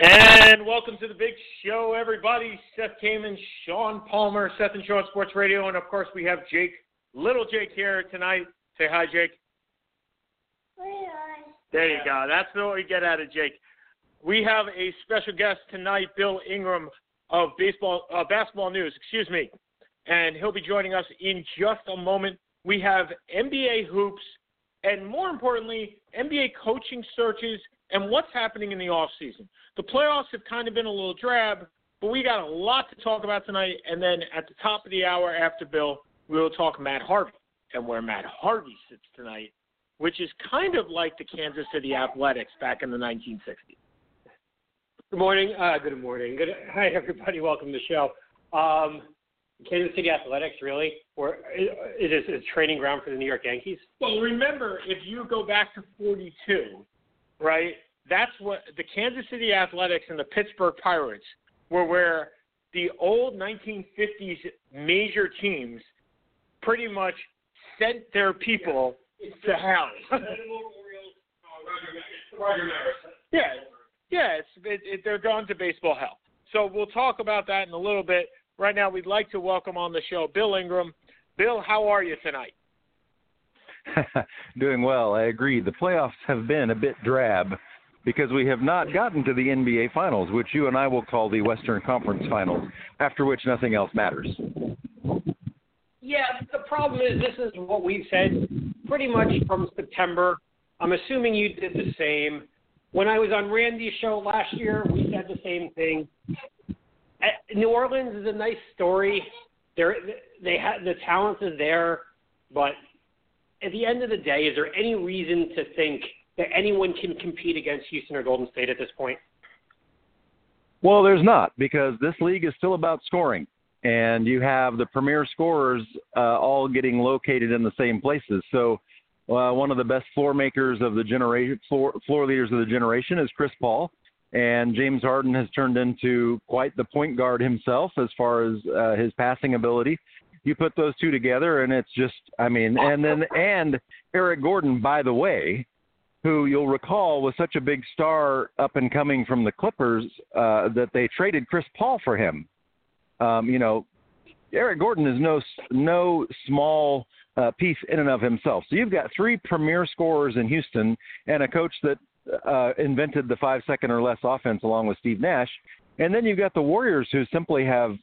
And welcome to the big show, everybody. Seth Kamen, Sean Palmer, Seth and Sean Sports Radio, and of course we have Jake, little Jake here tonight. Say hi, Jake. Hi. There you go. That's what we get out of Jake. We have a special guest tonight, Bill Ingram of baseball, uh, basketball news. Excuse me, and he'll be joining us in just a moment. We have NBA hoops, and more importantly, NBA coaching searches and what's happening in the off season. The playoffs have kind of been a little drab, but we got a lot to talk about tonight. And then at the top of the hour after Bill, we will talk Matt Harvey and where Matt Harvey sits tonight, which is kind of like the Kansas City Athletics back in the 1960s. Good morning. Uh, good morning. Good. Hi, everybody. Welcome to the show. Um, Kansas City Athletics, really, or it is a training ground for the New York Yankees. Well, remember, if you go back to 42, right, that's what the Kansas City Athletics and the Pittsburgh Pirates were where the old 1950s major teams pretty much sent their people to hell. yeah, yeah, it's, it, it, they're gone to baseball hell. So we'll talk about that in a little bit. Right now, we'd like to welcome on the show Bill Ingram. Bill, how are you tonight? Doing well. I agree. The playoffs have been a bit drab because we have not gotten to the NBA Finals, which you and I will call the Western Conference Finals, after which nothing else matters. Yeah, the problem is this is what we've said pretty much from September. I'm assuming you did the same. When I was on Randy's show last year, we said the same thing. Uh, New Orleans is a nice story. They're, they have the talent is there, but at the end of the day, is there any reason to think that anyone can compete against Houston or Golden State at this point? Well, there's not because this league is still about scoring, and you have the premier scorers uh, all getting located in the same places. So, uh, one of the best floor makers of the generation, floor, floor leaders of the generation, is Chris Paul, and James Harden has turned into quite the point guard himself as far as uh, his passing ability. You put those two together, and it's just, I mean, and then and Eric Gordon, by the way, who you'll recall was such a big star up and coming from the Clippers uh, that they traded Chris Paul for him. Um, you know, Eric Gordon is no no small uh, piece in and of himself. So you've got three premier scorers in Houston and a coach that uh, invented the five second or less offense along with Steve Nash, and then you've got the Warriors who simply have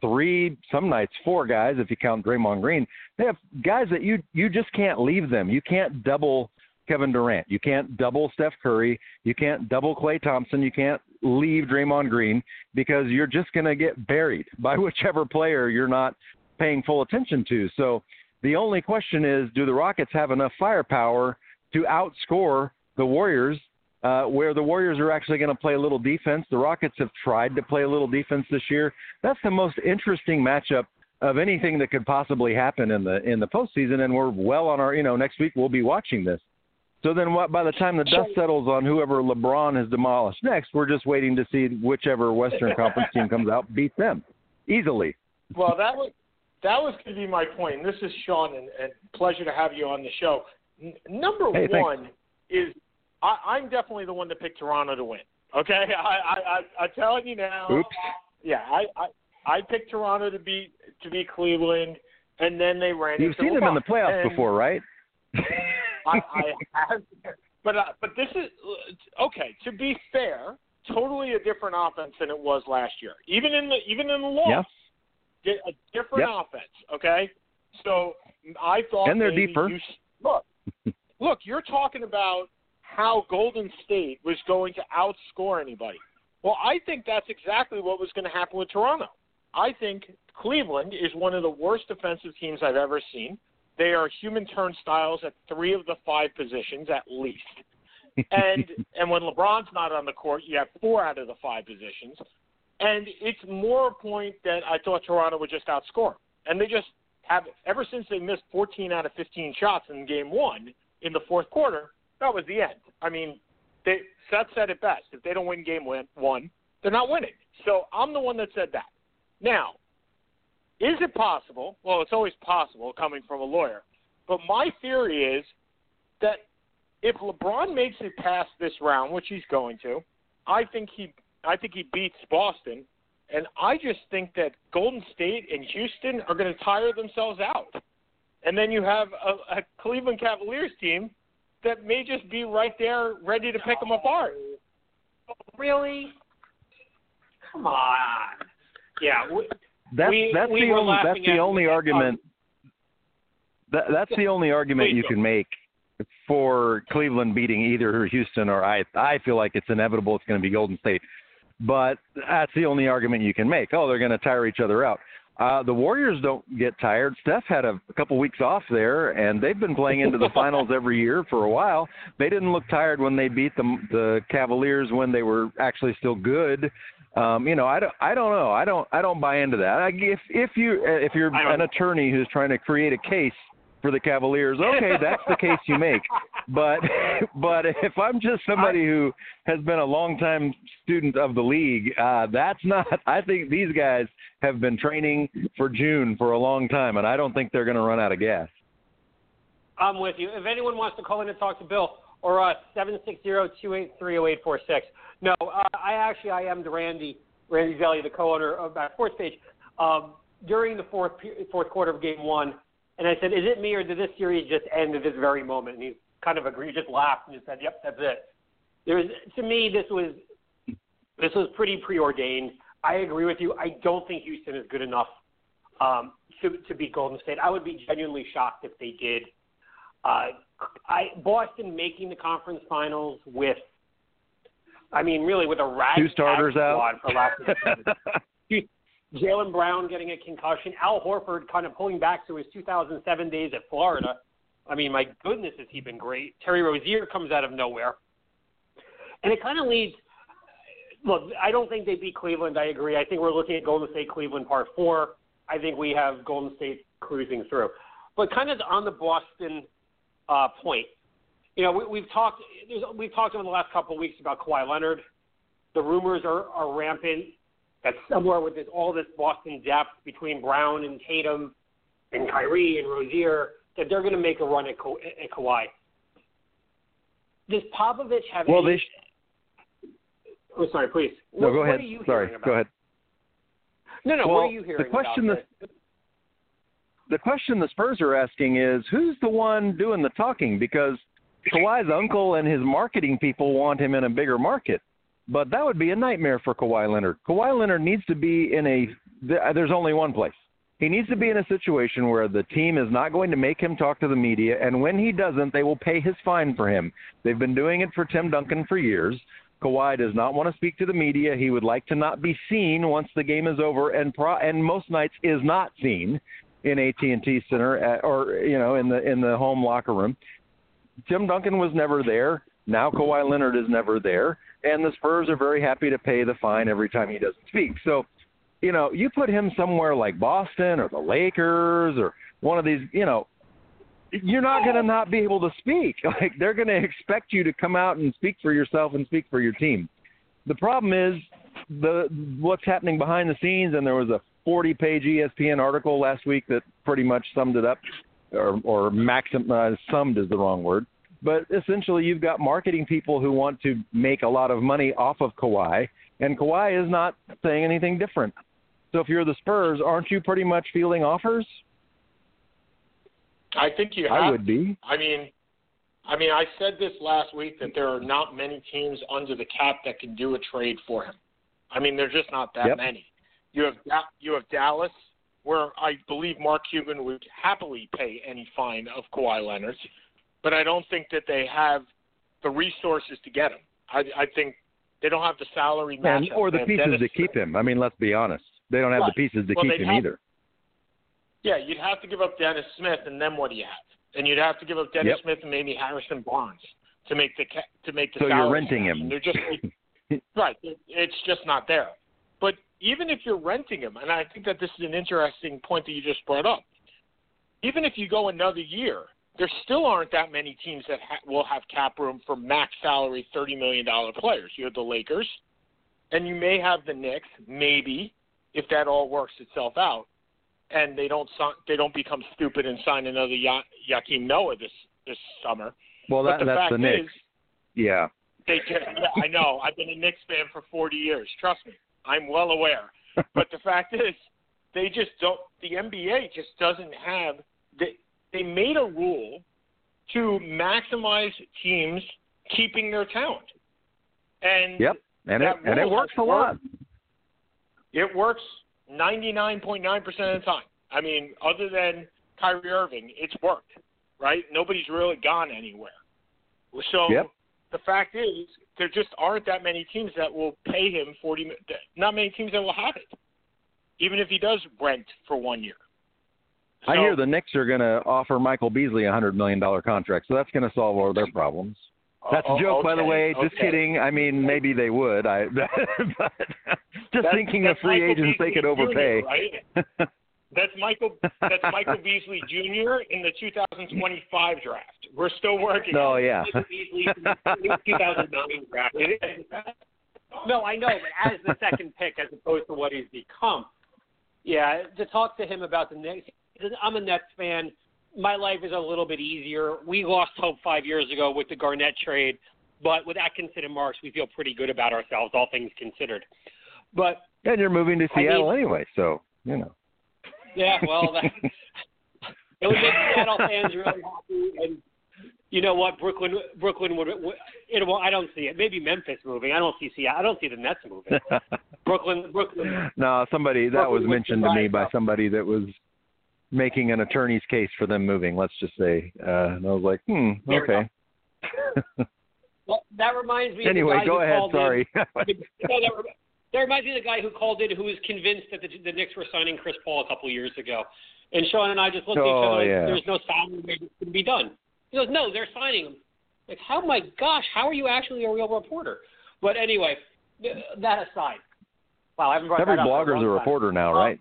three, some nights four guys if you count Draymond Green. They have guys that you you just can't leave them. You can't double Kevin Durant. You can't double Steph Curry. You can't double Klay Thompson. You can't leave Draymond Green because you're just going to get buried by whichever player you're not paying full attention to. So the only question is do the Rockets have enough firepower to outscore the Warriors? Uh, where the Warriors are actually going to play a little defense. The Rockets have tried to play a little defense this year. That's the most interesting matchup of anything that could possibly happen in the in the postseason, and we're well on our. You know, next week we'll be watching this. So then, what? By the time the dust settles on whoever LeBron has demolished next, we're just waiting to see whichever Western Conference team comes out beat them easily. Well, that was that was going to be my point. And this is Sean, and, and pleasure to have you on the show. N- number hey, one thanks. is I, I'm definitely the one to pick Toronto to win. Okay, I, I, I I'm telling you now. Oops. Yeah, I, I I picked Toronto to beat to beat Cleveland, and then they ran. You've seen them in the playoffs And before, right? I, I have, but uh, but this is okay. To be fair, totally a different offense than it was last year. Even in the even in the loss, Yeah. a different Yep. offense. Okay, so I thought And they're deeper. You, look, look, you're talking about how Golden State was going to outscore anybody. Well, I think that's exactly what was going to happen with Toronto. I think Cleveland is one of the worst defensive teams I've ever seen. They are human turnstiles at three of the five positions at least. And and when LeBron's not on the court, you have four out of the five positions. And it's more a point that I thought Toronto would just outscore. And they just have, ever since they missed 14 out of 15 shots in game one in the fourth quarter, that was the end. I mean, they, Seth said it best. If they don't win game one, they're not winning. So I'm the one that said that. Now, is it possible? Well, it's always possible coming from a lawyer. But my theory is that if LeBron makes it past this round, which he's going to, I think he I think he beats Boston, and I just think that Golden State and Houston are going to tire themselves out, and then you have a, a Cleveland Cavaliers team that may just be right there, ready to pick them apart. Really? Come on. Yeah. We, that's we, that's we the only that's the at- only argument. That, that's the only argument you can make for Cleveland beating either Houston or I. I feel like it's inevitable it's going to be Golden State, but that's the only argument you can make. Oh, they're going to tire each other out. Uh, the Warriors don't get tired. Steph had a, a couple weeks off there, and they've been playing into the finals every year for a while. They didn't look tired when they beat the the Cavaliers when they were actually still good. Um, you know, I don't, I don't know. I don't, I don't buy into that. I, if if you if you're an attorney who's trying to create a case for the Cavaliers, okay, that's the case you make. But but if I'm just somebody who has been a longtime student of the league, uh, that's not. I think these guys have been training for June for a long time, and I don't think they're going to run out of gas. I'm with you. If anyone wants to call in and talk to Bill or uh, seven six zero two eight three zero eight four six. No, uh, I actually I am the Randy Randy Zelli, the co-owner of that Sports Page. Um, during the fourth fourth quarter of Game One, and I said, "Is it me or did this series just end at this very moment?" And he kind of agreed, just laughed and just said, "Yep, that's it." There was to me this was this was pretty preordained. I agree with you. I don't think Houston is good enough um, to to beat Golden State. I would be genuinely shocked if they did. Uh, I Boston making the conference finals with, I mean, really with a ragtag Two starters squad out. for lack of Jaylen Brown getting a concussion, Al Horford kind of pulling back to his 2007 days at Florida. I mean, my goodness, has he been great? Terry Rozier comes out of nowhere, and it kind of leads. Look, I don't think they beat Cleveland. I agree. I think we're looking at Golden State Cleveland part four. I think we have Golden State cruising through. But kind of on the Boston uh, point, you know, we, we've talked we've talked over the last couple of weeks about Kawhi Leonard. The rumors are, are rampant that somewhere with this all this Boston depth between Brown and Tatum and Kyrie and Rozier that they're going to make a run at, Ka- at Kawhi. Does Popovich have well, any? they. Sh- oh, sorry, please. no, What- go ahead. Sorry, go ahead. No, no. Well, what are you the hearing question about? that- the question the Spurs are asking is who's the one doing the talking because Kawhi's uncle and his marketing people want him in a bigger market. But that would be a nightmare for Kawhi Leonard. Kawhi Leonard needs to be in a uh, there's only one place. He needs to be in a situation where the team is not going to make him talk to the media and when he doesn't they will pay his fine for him. They've been doing it for Tim Duncan for years. Kawhi does not want to speak to the media. He would like to not be seen once the game is over, and pro- and most nights is not seen in AT&T Center at, or you know in the in the home locker room. Tim Duncan was never there. Now Kawhi Leonard is never there, and the Spurs are very happy to pay the fine every time he doesn't speak. So, you know, you put him somewhere like Boston or the Lakers or one of these, you know, you're not going to not be able to speak. Like they're going to expect you to come out and speak for yourself and speak for your team. The problem is the what's happening behind the scenes, and there was a 40-page ESPN article last week that pretty much summed it up, or or maxim uh, summed is the wrong word. But essentially, you've got marketing people who want to make a lot of money off of Kawhi, and Kawhi is not saying anything different. So if you're the Spurs, aren't you pretty much fielding offers? I think you have. I would be. I mean, I mean, I said this last week that there are not many teams under the cap that can do a trade for him. I mean, there's just not that Yep. many. You have you have Dallas, where I believe Mark Cuban would happily pay any fine of Kawhi Leonard, but I don't think that they have the resources to get him. I, I think they don't have the salary And, or the pieces Dennis to keep him. I mean, let's be honest. They don't have Right. the pieces to Well, keep him have- either. Yeah, you'd have to give up Dennis Smith, and then what do you have? And you'd have to give up Dennis Yep. Smith and maybe Harrison Barnes to make the ca- to make the. So you're renting cap. him. They're just right. It's just not there. But even if you're renting him, and I think that this is an interesting point that you just brought up. Even if you go another year, there still aren't that many teams that ha- will have cap room for max salary thirty million dollar players. You have the Lakers, and you may have the Knicks, maybe if that all works itself out, and they don't si- they don't become stupid and sign another ya- Joakim Noah this this summer. Well, that, the that's the Knicks. is, yeah. they can, yeah, I know. I've been a Knicks fan for 40 years. Trust me, I'm well aware. But the fact is, they just don't. The NBA just doesn't have. They they made a rule to maximize teams keeping their talent, and Yep. And it and it works a lot. it works 99.9% of the time. I mean, other than Kyrie Irving, it's worked, right? Nobody's really gone anywhere. So Yep. the fact is, there just aren't that many teams that will pay him 40 Not many teams that will have it, even if he does rent for one year. I So- hear the Knicks are going to offer Michael Beasley a hundred million dollar contract, so that's going to solve all their problems. Oh, that's Oh, a joke, by the way. Just okay. kidding. I mean, maybe they would. I, but just That's- thinking of free Michael agents they could overpay. Jr., right? That's Michael. That's Michael Beasley Jr. in the 2025 draft. We're still working. Oh on it. yeah. Michael Beasley from the 2009 draft. No, I know, but as the second pick, as opposed to what he's become. Yeah, to talk to him about the Knicks. I'm a Nets fan. My life is a little bit easier. We lost hope five years ago with the Garnett trade, but with Atkinson and Marks, we feel pretty good about ourselves, all things considered. But and you're moving to I mean- Seattle anyway, so you know. yeah, well, that, it would make Seattle fans really happy, and you know what, Brooklyn, Brooklyn would. it, well, I don't see it. Maybe Memphis moving. I don't see Seattle. I don't see the Nets moving. Brooklyn, Brooklyn. no, somebody that was Brooklyn would mentioned to me by somebody that was making an attorney's case for them moving. Let's just say, uh, and I was like, hmm, okay. Well, that reminds me. anyway, of the guy go ahead. Sorry. No, that, rem- that reminds me of the guy who called in who was convinced that the, the Knicks were signing Chris Paul a couple of years ago, and Sean and I just looked at each Oh, other like, yeah. "There's no salary that can be done." He goes, "No, they're signing him." Like, how? My gosh, how are you actually a real reporter? But anyway, that aside, wow, I haven't brought Every that up blogger's a reporter now, Um, right?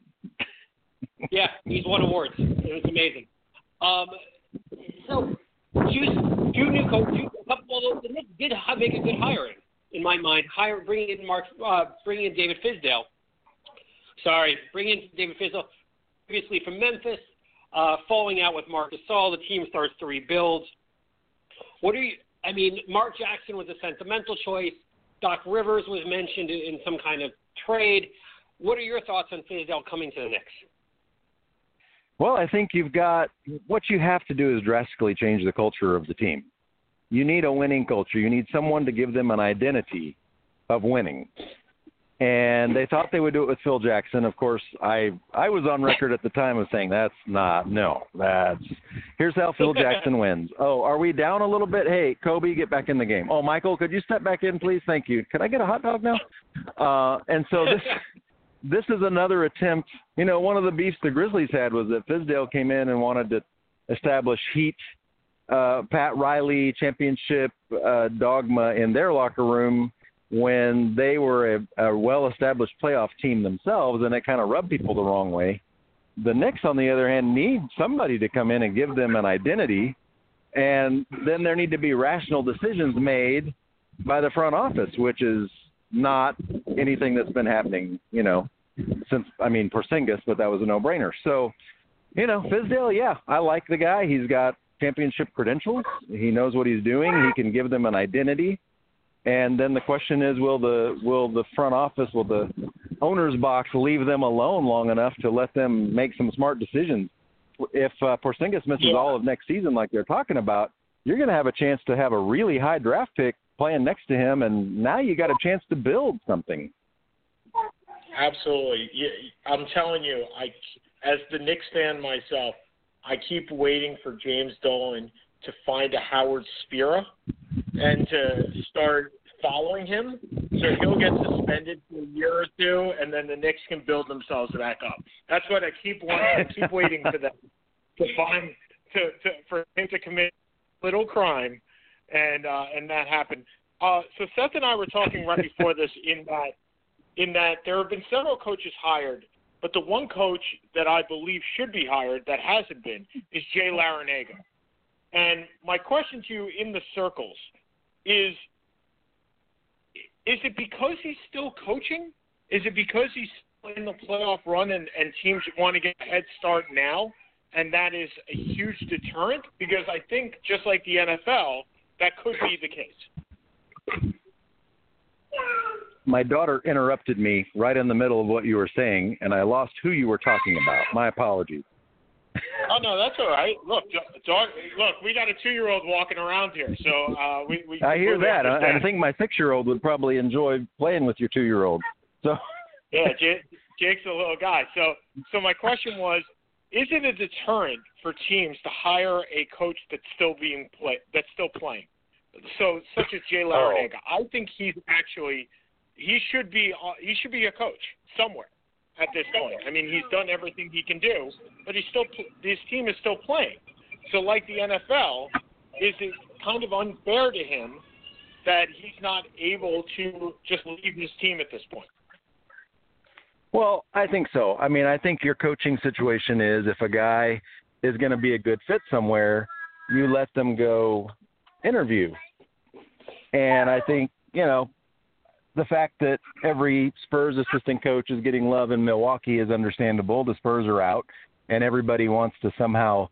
Yeah, he's won awards. It's amazing. Um, so, choose two new coaches. A couple the Knicks did make a good hiring, in my mind. Hire, bringing in Mark, uh, bringing in David Fizdale. Sorry, bringing in David Fizdale, previously from Memphis, uh, falling out with Marcus Gasol. The team starts to rebuild. What are you? I mean, Mark Jackson was a sentimental choice. Doc Rivers was mentioned in some kind of trade. What are your thoughts on Fizdale coming to the Knicks? Well, I think you've got what you have to do is drastically change the culture of the team. You need a winning culture. You need someone to give them an identity of winning. And they thought they would do it with Phil Jackson. Of course, I I was on record at the time of saying that's not no. That's here's how Phil Jackson wins. Oh, are we down a little bit? Hey, Kobe, get back in the game. Oh, Michael, could you step back in, please? Thank you. Could I get a hot dog now? Uh, and so this this is another attempt. You know, one of the beefs the Grizzlies had was that Fizdale came in and wanted to establish heat, uh, Pat Riley championship uh, dogma in their locker room when they were a, a well-established playoff team themselves, and it kind of rubbed people the wrong way. The Knicks, on the other hand, need somebody to come in and give them an identity, and then there need to be rational decisions made by the front office, which is not anything that's been happening, you know, since I mean Porzingis, but that was a no-brainer. So, you know, Fizdale, yeah, I like the guy. He's got championship credentials. He knows what he's doing. He can give them an identity. And then the question is, will the will the front office, will the owner's box leave them alone long enough to let them make some smart decisions? If uh, Porzingis misses Yeah. all of next season, like they're talking about, you're going to have a chance to have a really high draft pick playing next to him, and now you got a chance to build something. Absolutely. I'm telling you, I as the Knicks fan myself, I keep waiting for James Dolan to find a Howard Spira and to start following him so he'll get suspended for a year or two and then the Knicks can build themselves back up. That's what I keep wanting I keep waiting for them to find to, to for him to commit little crime and uh and that happened. Uh so Seth and I were talking right before this in that in that there have been several coaches hired, but the one coach that I believe should be hired that hasn't been is Jay Larranaga. And my question to you in the circles is is it because he's still coaching? Is it because he's in the playoff run and, and teams want to get a head start now? And that is a huge deterrent? Because I think, just like the NFL, that could be the case. My daughter interrupted me right in the middle of what you were saying, and I lost who you were talking about. My apologies. Oh no, that's all right. Look, dog. Look, we got a two-year-old walking around here, so uh, we. we I hear that. I, I think my six-year-old would probably enjoy playing with your two-year-old. So. yeah, Jake, Jake's a little guy. So, so my question was, is it a deterrent for teams to hire a coach that's still being play that's still playing? So, such as Jay Larranaga, oh. I think he's actually he should be uh, he should be a coach somewhere at this point. I mean, he's done everything he can do, but he's still his team is still playing. So, like the NFL, is it kind of unfair to him that he's not able to just leave his team at this point? Well, I think so. I mean, I think your coaching situation is if a guy is going to be a good fit somewhere, you let them go interview. And I think, you know, the fact that every Spurs assistant coach is getting love in Milwaukee is understandable. The Spurs are out, and everybody wants to somehow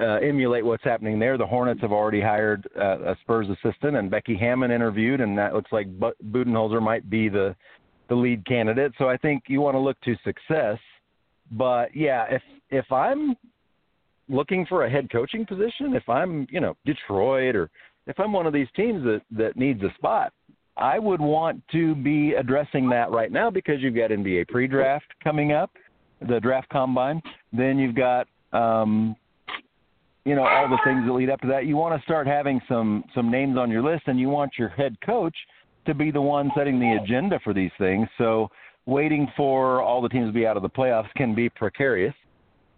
uh, emulate what's happening there. The Hornets have already hired uh, a Spurs assistant, and Becky Hammon interviewed, and that looks like Budenholzer might be the the lead candidate. So I think you want to look to success. But yeah, if if I'm looking for a head coaching position, if I'm you know Detroit or if I'm one of these teams that that needs a spot, I would want to be addressing that right now because you've got NBA pre-draft coming up, the draft combine. Then you've got um, you know all the things that lead up to that. You want to start having some some names on your list, and you want your head coach to be the one setting the agenda for these things. So waiting for all the teams to be out of the playoffs can be precarious.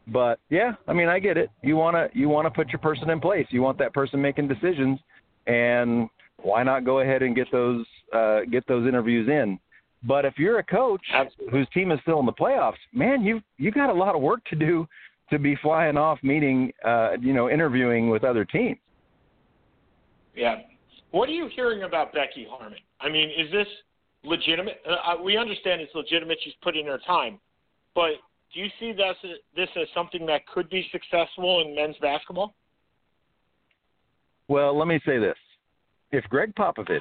But yeah, I mean, I get it. You want to you want to put your person in place. You want that person making decisions, and why not go ahead and get those uh, get those interviews in? But if you're a coach Absolutely. whose team is still in the playoffs, man, you you got a lot of work to do to be flying off, meeting, uh, you know, interviewing with other teams. Yeah, what are you hearing about Becky Hammon? I mean, is this legitimate? Uh, we understand it's legitimate. She's put in her time, but do you see this this as something that could be successful in men's basketball? Well, let me say this: if Gregg Popovich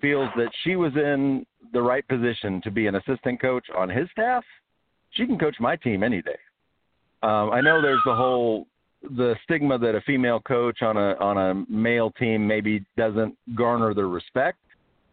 feels that she was in the right position to be an assistant coach on his staff, she can coach my team any day. Um, I know there's the whole the stigma that a female coach on a on a male team maybe doesn't garner the respect.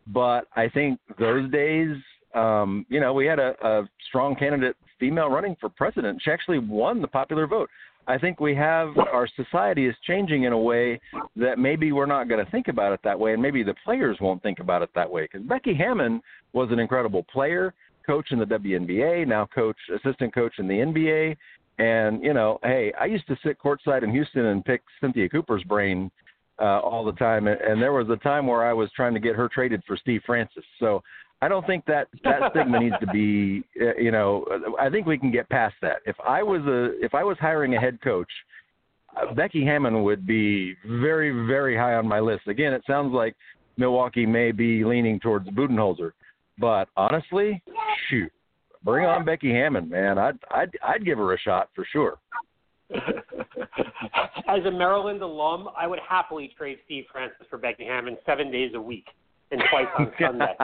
But I think those days, um, you know, we had a, a strong candidate female running for president. She actually won the popular vote. I think we have our society is changing in a way that maybe we're not going to think about it that way, and maybe the players won't think about it that way. Because Becky Hammon was an incredible player, coach in the WNBA, now coach, assistant coach in the NBA, and you know, hey, I used to sit courtside in Houston and pick Cynthia Cooper's brain uh, all the time, and, and there was a time where I was trying to get her traded for Steve Francis. So I don't think that that stigma needs to be. Uh, you know, I think we can get past that. If I was a if I was hiring a head coach, uh, Becky Hammon would be very very high on my list. Again, it sounds like Milwaukee may be leaning towards Budenholzer, but honestly, shoot, bring on Becky Hammon, man. I'd I'd I'd give her a shot for sure. As a Maryland alum, I would happily trade Steve Francis for Becky Hammon seven days a week and twice on Sunday.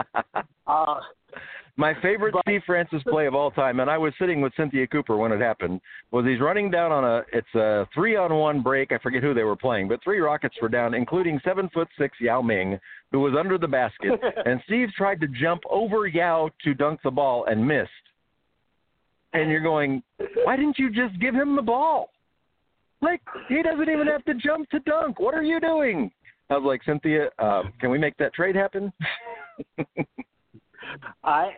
Uh, my favorite but, Steve Francis play of all time, and I was sitting with Cynthia Cooper when it happened, was he's running down on a it's a three on one break. I forget who they were playing, but three Rockets were down, including seven foot six Yao Ming, who was under the basket, and Steve tried to jump over Yao to dunk the ball and missed and you're going, why didn't you just give him the ball? Like he doesn't even have to jump to dunk. What are you doing? I was like, Cynthia, uh, can we make that trade happen? I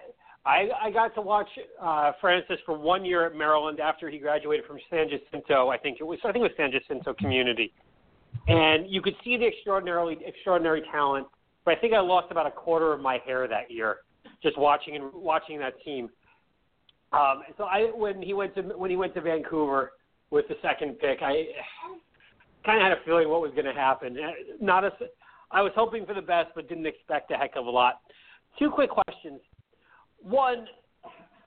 I I got to watch uh, Francis for one year at Maryland after he graduated from San Jacinto. I think it was I think it was San Jacinto Community, and you could see the extraordinarily extraordinary talent. But I think I lost about a quarter of my hair that year just watching and watching that team. Um, so I when he went to when he went to Vancouver with the second pick, I kind of had a feeling what was going to happen. Uh, Not a, I was hoping for the best, but didn't expect a heck of a lot. Two quick questions. One,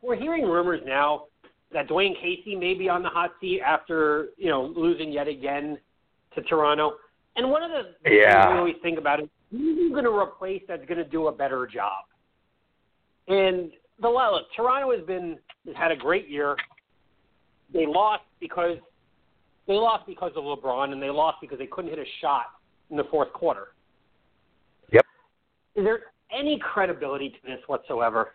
we're hearing rumors now that Dwane Casey may be on the hot seat after you know losing yet again to Toronto. And one of the Yeah. things we always think about is who's going to replace that's going to do a better job. And the look, Toronto has been has had a great year. They lost because they lost because of LeBron, and they lost because they couldn't hit a shot in the fourth quarter. Yep. Is there any credibility to this whatsoever?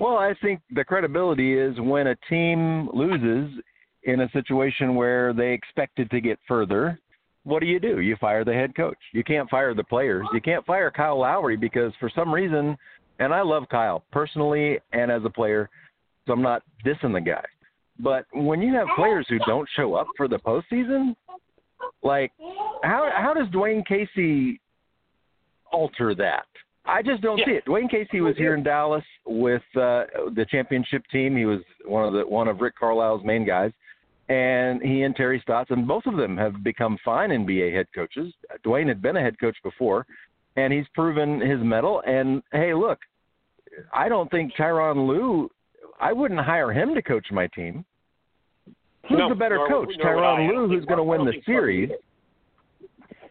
Well, I think the credibility is when a team loses in a situation where they expected to get further. What do you do? You fire the head coach. You can't fire the players. You can't fire Kyle Lowry because for some reason, and I love Kyle personally and as a player, so I'm not dissing the guy. But when you have players who don't show up for the postseason, like how how does Dwane Casey alter that? I just don't Yeah. see it. Dwane Casey was here in Dallas with uh, the championship team. He was one of the one of Rick Carlisle's main guys, and he and Terry Stotts, and both of them have become fine NBA head coaches. Dwane had been a head coach before, and he's proven his mettle. And hey, look, I don't think Tyronn Lue. I wouldn't hire him to coach my team. Who's No, the better nor- coach, nor would I. I Tyronn Lue, who's going to win the series,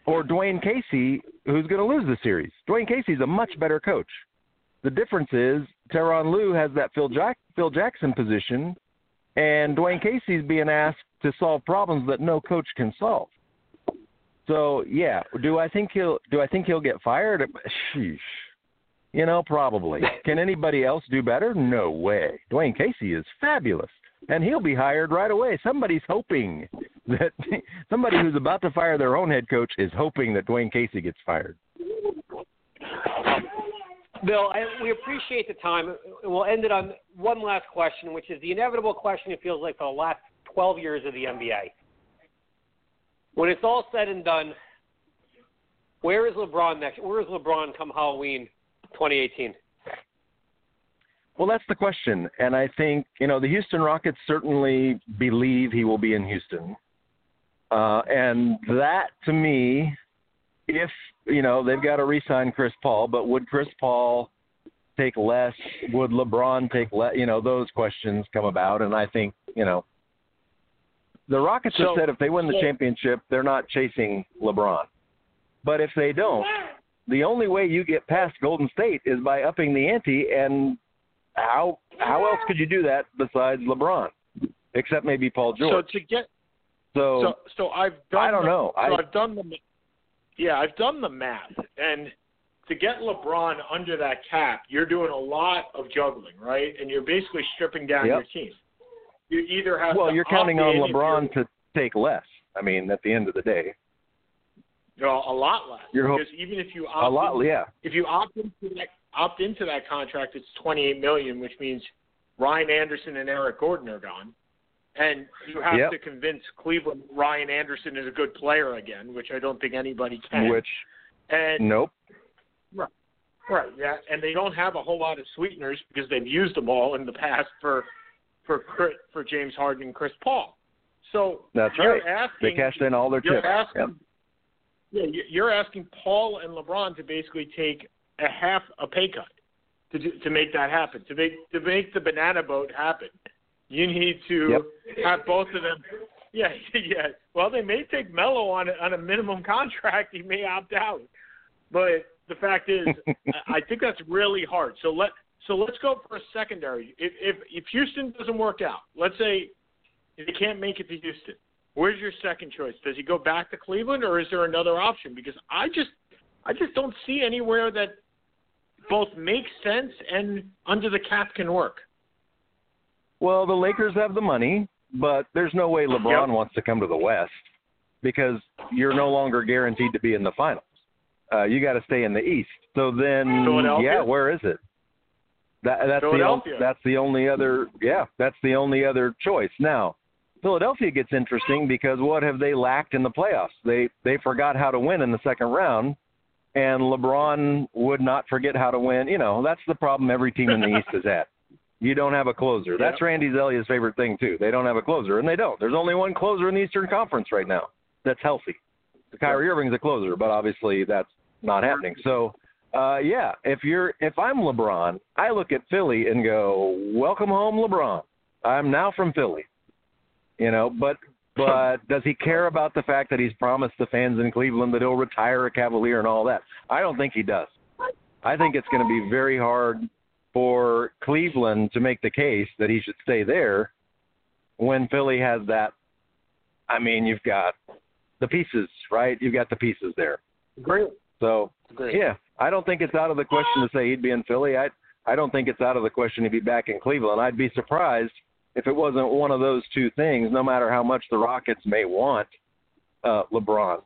or Dwane Casey, who's going to lose the series? Dwane Casey's a much better coach. The difference is Tyronn Lue has that Phil Jack Phil Jackson position, and Dwane Casey's being asked to solve problems that no coach can solve. So yeah, do I think he'll do I think he'll get fired? Sheesh. You know, probably. Can anybody else do better? No way. Dwane Casey is fabulous, and he'll be hired right away. Somebody's hoping that somebody who's about to fire their own head coach is hoping that Dwane Casey gets fired. Bill, I, we appreciate the time. We'll end it on one last question, which is the inevitable question. It feels like for the last 12 years of the NBA. When it's all said and done, where is LeBron next? Where is LeBron come Halloween 2018? Well, that's the question, and I think you know the Houston Rockets certainly believe he will be in Houston, uh, and that to me, if you know they've got to re-sign Chris Paul, but would Chris Paul take less? Would LeBron take less? You know those questions come about, and I think you know the Rockets have said if they win the championship, they're not chasing LeBron, but if they don't, the only way you get past Golden State is by upping the ante and how how else could you do that besides LeBron, except maybe Paul George? So to get So, so so I've done I don't the, know. So I- I've done the yeah I've done the math and to get LeBron under that cap, you're doing a lot of juggling, right? And you're basically stripping down Yep. your team. You either have well, to you're counting on LeBron to take less. I mean, at the end of the day, you're, well, a lot less hope- because even if you opt a lot. in, Yeah, if you opt into that opt into that contract, it's 28 million, which means Ryan Anderson and Eric Gordon are gone, and you have Yep. to convince Cleveland Ryan Anderson is a good player again, which I don't think anybody can. which and nope. right, Right. yeah, and they don't have a whole lot of sweeteners because they've used them all in the past for for for James Harden and Chris Paul. So That's right. asking They cashed in all their chips. asking, Yep. Yeah, you- you're asking Paul and LeBron to basically take a half a pay cut to do, to make that happen. To make to make the banana boat happen, you need to have both of them. Yeah, yeah. Well, they may take Melo on a, on a minimum contract. He may opt out, but the fact is, I- I think that's really hard. So let so let's go for a secondary. If if if Houston doesn't work out, let's say he can't make it to Houston, where's your second choice? Does he go back to Cleveland, or is there another option? Because I just I just don't see anywhere that both makes sense and under the cap can work. Well, the Lakers have the money, but there's no way LeBron Yep. wants to come to the West because you're no longer guaranteed to be in the finals. Uh, you got to stay in the East. So then, yeah, where is it? That, that's the that's the only other yeah that's the only other choice. Now, Philadelphia gets interesting because what have they lacked in the playoffs? They they forgot how to win in the second round, and LeBron would not forget how to win. You know, that's the problem every team in the East is at. You don't have a closer. That's Randy Zelia's favorite thing too. They don't have a closer, and they don't. There's only one closer in the Eastern Conference right now that's healthy. Kyrie Irving's a closer, but obviously that's not happening. So, uh, yeah, if you're if I'm LeBron, I look at Philly and go, "Welcome home, LeBron. I'm now from Philly." You know, but but does he care about the fact that he's promised the fans in Cleveland that he'll retire a Cavalier and all that? I don't think he does. I think it's going to be very hard for Cleveland to make the case that he should stay there when Philly has that. I mean, you've got the pieces, right? You've got the pieces there. Great. So, Great. yeah, I don't think it's out of the question to say he'd be in Philly. I I don't think it's out of the question to be back in Cleveland. I'd be surprised if it wasn't one of those two things, no matter how much the Rockets may want uh, LeBron.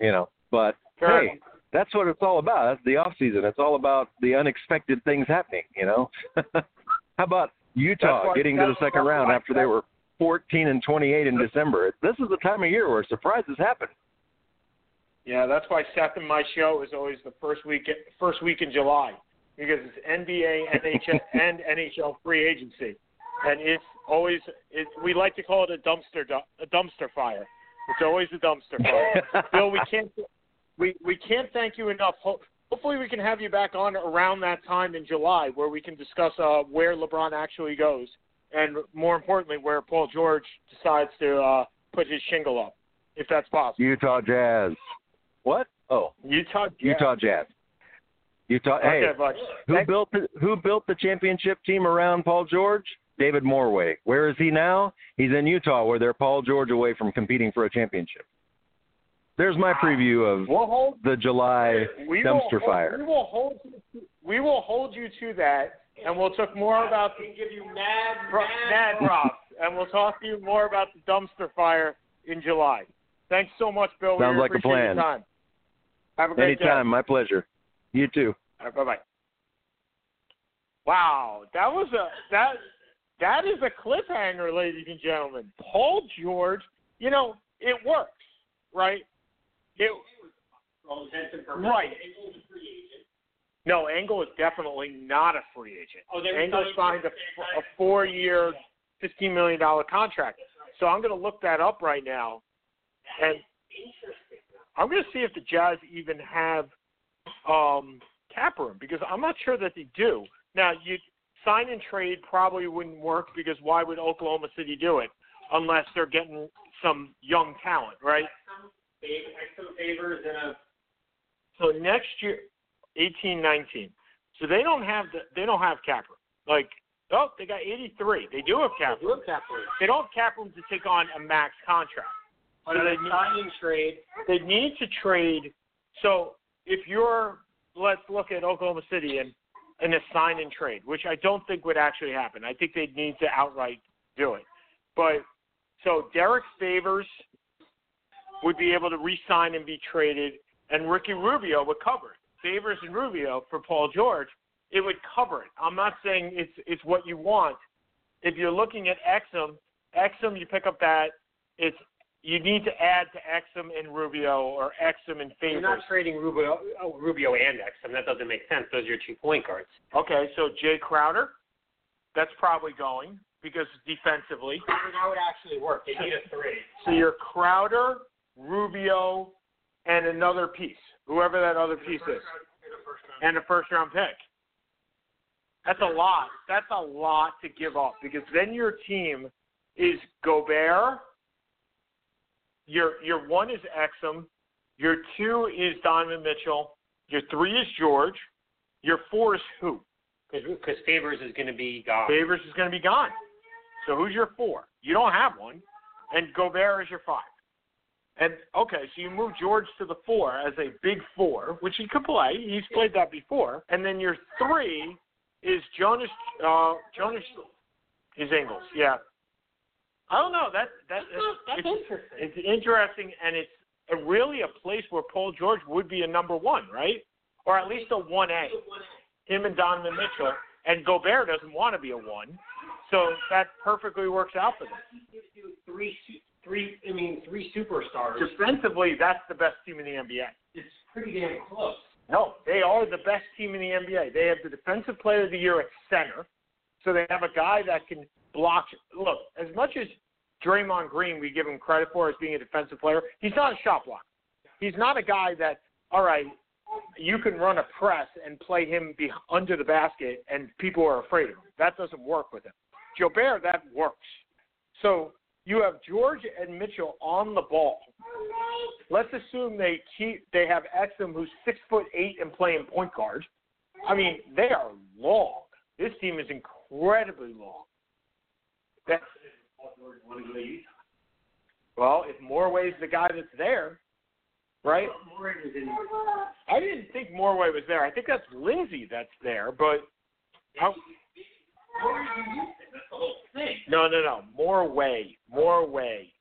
You know, but Fair hey, that's what it's all about. That's the off season. It's all about the unexpected things happening. You know, how about Utah why- getting to the second round why- after they were 14 and 28 in December? This is the time of year where surprises happen. Yeah, that's why Seth and my show is always the first week first week in July because it's NBA, NHL, and NHL free agency, and it's always it, we like to call it a dumpster a dumpster fire. It's always a dumpster fire. Bill, we can't we we can't thank you enough. Ho- Hopefully, we can have you back on around that time in July, where we can discuss uh, where LeBron actually goes, and more importantly, where Paul George decides to uh, put his shingle up, if that's possible. Utah Jazz. What? Oh, Utah, Utah Jazz. Utah. Hey, Okay, bud. who Thank- built the who built the championship team around Paul George? David Morway. Where is he now? He's in Utah, where they're Paul George away from competing for a championship. There's my preview of We'll hold. the July We dumpster will, fire. We will hold. You, we will hold you to that, and we'll talk more about the give you mad, pro- mad props, and we'll talk to you more about the dumpster fire in July. Thanks so much, Bill. Sounds we like a appreciate your plan. time. Have a great Anytime, my pleasure. You too. day. Bye bye. Wow, that was a that that is a cliffhanger, ladies and gentlemen. Paul George, you know, it works, right? It right. No, Engel is definitely not a free agent. Oh, they were Engel signing signed a, a four-year, fifteen million dollar contract. So I'm going to look that up right now, and I'm going to see if the Jazz even have um, cap room because I'm not sure that they do. Now, you sign and trade probably wouldn't work because why would Oklahoma City do it unless they're getting some young talent, right? some favors and a So next year, eighteen, nineteen. So they don't have the they don't have cap room. Like oh, they got eighty three. They do have cap room. They don't have cap room to take on a max contract. But So they need, signing trade, they need to trade. So if you're let's look at Oklahoma City and and a sign and trade, which I don't think would actually happen. I think they'd need to outright do it. But so Derrick Favors would be able to re-sign and be traded, and Ricky Rubio would cover it. Favors and Rubio for Paul George, it would cover it. I'm not saying it's it's what you want. If you're looking at Exum, Exum, you pick up that it's you need to add to Exum and Rubio or Exum and Favors. you're Favors. not trading Rubio, oh, Rubio and Exum. That doesn't make sense. Those are your two point guards. Okay, so Jae Crowder, that's probably going because defensively. That would actually work. They need a three. So you're Crowder, Rubio, and another piece, whoever that other piece is, and a first round pick. That's a lot. That's a lot to give up because then your team is Gobert. Your your one is Exum. Your two is Donovan Mitchell. Your three is George. Your four is who? Because Favors is going to be gone. Favors is going to be gone. So who's your four? You don't have one, and Gobert is your five. And okay, so you move George to the four as a big four, which he could play. He's played that before. And then your three is Jonas. Uh, Jonas is Ingles. Yeah. I don't know. That that That's it's, interesting. it's interesting, and it's a, really a place where Paul George would be a number one, right? Or at least a one A. Him and Donovan Mitchell, and Gobert doesn't want to be a one, so that perfectly works out for them. Three, three. I mean, three superstars. Defensively, that's the best team in the NBA. It's pretty damn close. No, they are the best team in the NBA. They have the defensive player of the year at center. So they have a guy that can block. Look, as much as Draymond Green, we give him credit for as being a defensive player, he's not a shot blocker. He's not a guy that, all right, you can run a press and play him be under the basket and people are afraid of him. That doesn't work with him. Gobert, that works. So you have George and Mitchell on the ball. Let's assume they keep they have Exum who's six foot eight and playing point guard. I mean, they are long. This team is incredibly long. That, well, if Morway's the guy that's there, right? I didn't think Morway was there. I think that's Lindsey that's there, but how, no, no, no. Morway. More way.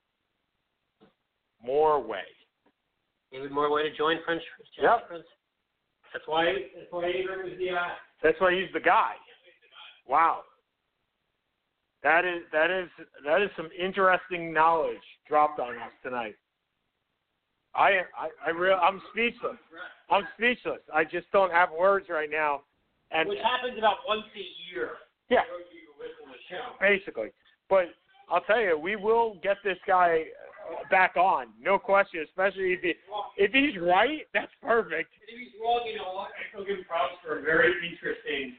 Morway. David Morway to join French. Yep. French. That's why. That's why is the. Uh, That's why he's the guy. Wow. That is that is that is some interesting knowledge dropped on us tonight. I I I real I'm speechless. I'm speechless. I just don't have words right now. And which happens about once a year. yeah, basically. But I'll tell you, we will get this guy uh, back on, no question. Especially if he if he's right, that's perfect. If he's wrong, you know? I still give him props for a very interesting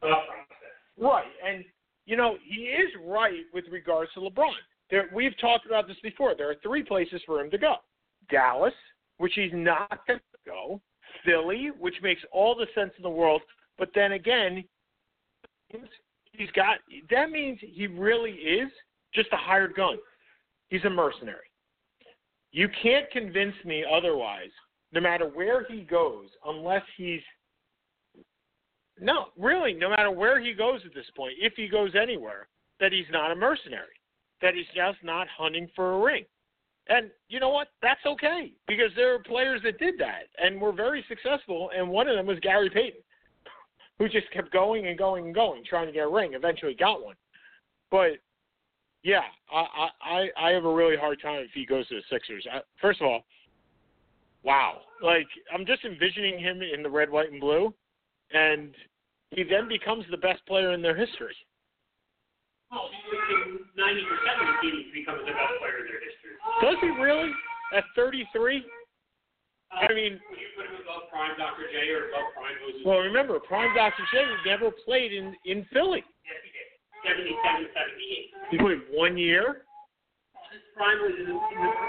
thought process. Right, and you know he is right with regards to LeBron. There, we've talked about this before. There are three places for him to go: Dallas, which he's not going to go; Philly, which makes all the sense in the world. But then again, he's got that means he really is just a hired gun. He's a mercenary. You can't convince me otherwise, no matter where he goes, unless he's no, really, no matter where he goes at this point, if he goes anywhere, that he's not a mercenary, that he's just not hunting for a ring. And you know what? That's okay because there are players that did that and were very successful, and one of them was Gary Payton, who just kept going and going and going, trying to get a ring. Eventually, got one. But yeah, I I I have a really hard time if he goes to the Sixers. I, first of all, wow, like I'm just envisioning him in the red, white, and blue, and he then becomes the best player in their history. Oh, well, ninety percent of the teams becomes the best player in their history. Does he really? At 33? Uh, I mean, Would you put him above Prime Dr. J or above Prime Moses? well, remember, Prime Dr. J never played in in Philly. yes, he did. Seventy-seven, seventy-eight. He played one year. His prime was in the,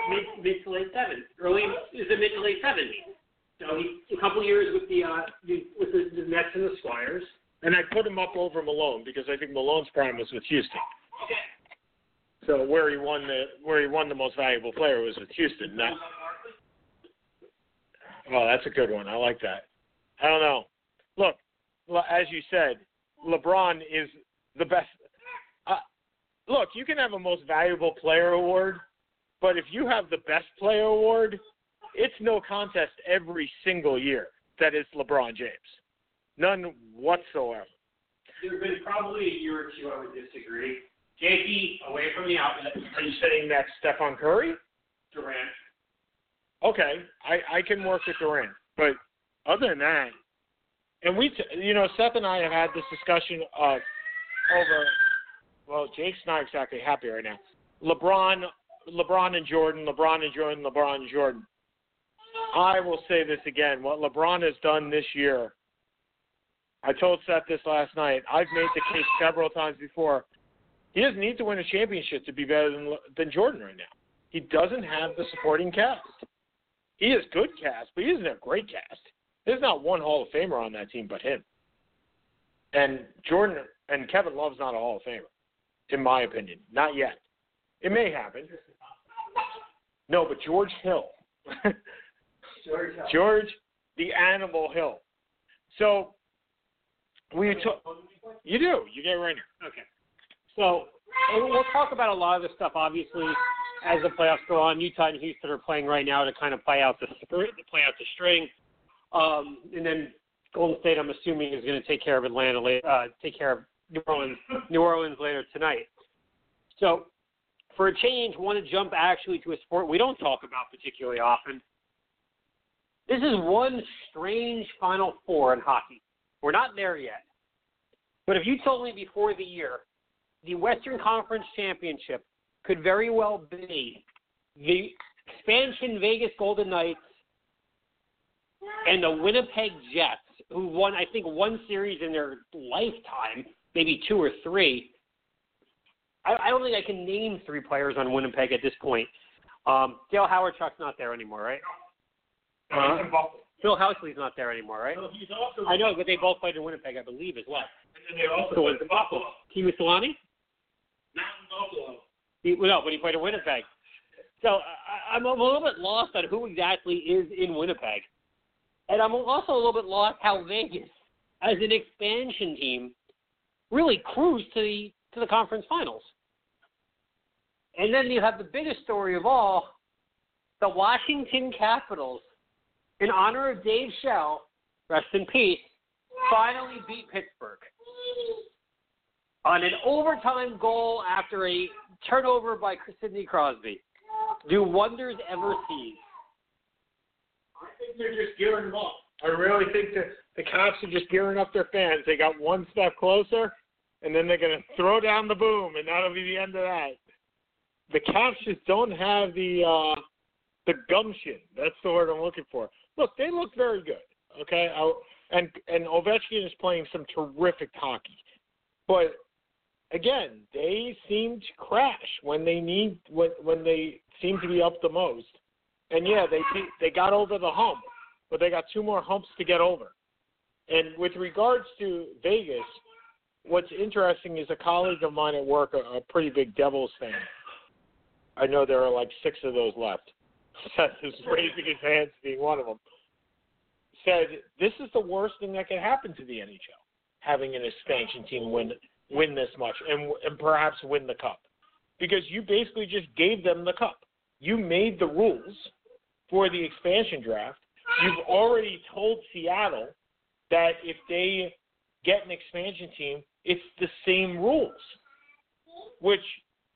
mid, mid to late sevens, early is the mid to late seventies. So he a couple years with the uh with the, the Nets and the Squires. And I put him up over Malone because I think Malone's prime was with Houston. Okay. So where he won the where he won the most valuable player was with Houston. Not, oh, that's a good one. I like that. I don't know. Look, as you said, LeBron is the best. Uh, look, you can have a most valuable player award, but if you have the best player award, it's no contest every single year that it's LeBron James. None whatsoever. There's been probably a year or two I would disagree. Jakey away from the outlet. Are you saying that's Stephen Curry? Durant. Okay, I I can work with Durant, but other than that, and we, t- you know, Seth and I have had this discussion of over. Well, Jake's not exactly happy right now. LeBron, LeBron and Jordan, LeBron and Jordan, LeBron and Jordan. I will say this again: what LeBron has done this year. I told Seth this last night. I've made the case several times before. He doesn't need to win a championship to be better than than Jordan right now. He doesn't have the supporting cast. He has good cast, but he isn't a great cast. There's not one Hall of Famer on that team but him. And Jordan and Kevin Love's not a Hall of Famer, in my opinion. Not yet. It may happen. No, but George Hill. George. George, the Animal Hill. So we took. You do. You get right here. Okay. So we'll talk about a lot of this stuff. Obviously, as the playoffs go on, Utah and Houston are playing right now to kind of play out the to play out the string, um, and then Golden State, I'm assuming, is going to take care of Atlanta, later, uh, take care of New Orleans, New Orleans later tonight. So, for a change, want to jump actually to a sport we don't talk about particularly often. This is one strange Final Four in hockey. We're not there yet. But if you told me before the year the Western Conference Championship could very well be the expansion Vegas Golden Knights and the Winnipeg Jets, who won, I think, one series in their lifetime, maybe two or three. I, I don't think I can name three players on Winnipeg at this point. Um, Dale Hawerchuk's not there anymore, right? Uh, Phil Housley's not there anymore, right? so he's also. I know, but they both played in Winnipeg, I believe, as well. And then they also So went was to Buffalo. Teemu Selanne? Not in Buffalo. He, well, no, but he played in Winnipeg. So I, I'm a little bit lost on who exactly is in Winnipeg, and I'm also a little bit lost how Vegas, as an expansion team, really cruised to the to the conference finals. And then you have the biggest story of all, the Washington Capitals, in honor of Dave Shell, rest in peace, finally beat Pittsburgh on an overtime goal after a turnover by Sidney Crosby. Do wonders ever cease? I think they're just gearing them up. I really think that the Caps are just gearing up their fans. They got one step closer, and then they're going to throw down the boom, and that'll be the end of that. The Caps just don't have the uh, the gumption. That's the word I'm looking for. Look, they look very good. Okay, I, and and Ovechkin is playing some terrific hockey, but again, they seem to crash when they need when when they seem to be up the most. And yeah, they they got over the hump, but they got two more humps to get over. And with regards to Vegas, what's interesting is a colleague of mine at work, a, a pretty big Devils fan. I know there are like six of those left. Seth is raising his hands, being one of them. Said this is the worst thing that could happen to the NHL, having an expansion team win win this much and and perhaps win the cup, because you basically just gave them the cup. You made the rules for the expansion draft. You've already told Seattle that if they get an expansion team, it's the same rules, which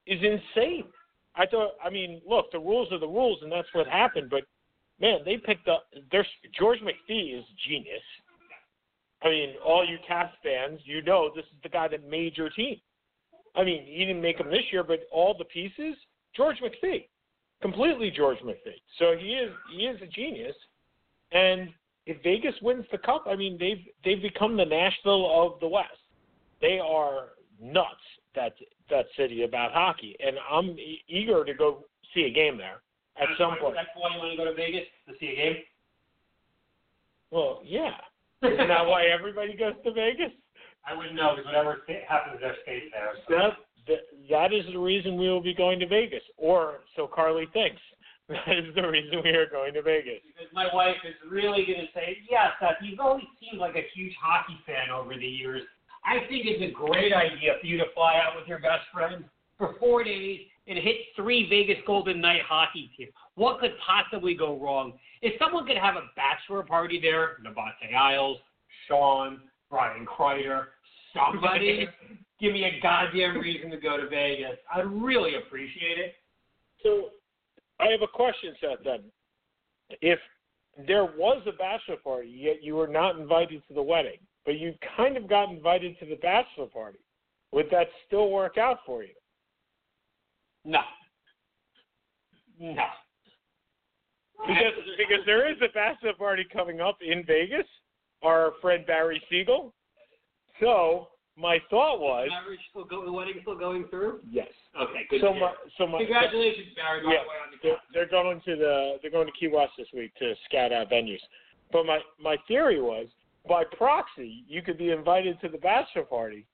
is insane. I thought, I mean, look, the rules are the rules, and that's what happened. But man, they picked up. There's George McPhee is genius. I mean, all you Caps fans, you know this is the guy that made your team. I mean, he didn't make them this year, but all the pieces, George McPhee, completely George McPhee. So he is he is a genius. And if Vegas wins the cup, I mean, they've they've become the Nashville of the West. They are nuts that that city about hockey, and I'm eager to go see a game there at some point. That's why you want to go to Vegas to see a game. Well, yeah. Isn't that why everybody goes to Vegas? I wouldn't know because whatever happens, there stays there. So. That, that that is the reason we will be going to Vegas, or so Carly thinks. That is the reason we are going to Vegas. Because my wife is really going to say, yes, Seth, you've always seemed like a huge hockey fan over the years. I think it's a great idea for you to fly out with your best friend for four days and hit three Vegas Golden Knight hockey teams. What could possibly go wrong? If someone could have a bachelor party there, Nabate Isles, Sean, Brian Kreider, somebody, give me a goddamn reason to go to Vegas. I'd really appreciate it. So, I have a question, Seth. Then, if there was a bachelor party, yet you were not invited to the wedding, but you kind of got invited to the bachelor party, would that still work out for you? No. No. Because because there is a bachelor party coming up in Vegas. Our friend Barry Siegel. So my thought was still go, the wedding still going through? yes. Okay, good. So my so my Congratulations, Barry, by Yeah, the way, on the they're, they're going to the they're going to Key West this week to scout out venues. But my my theory was by proxy you could be invited to the bachelor party.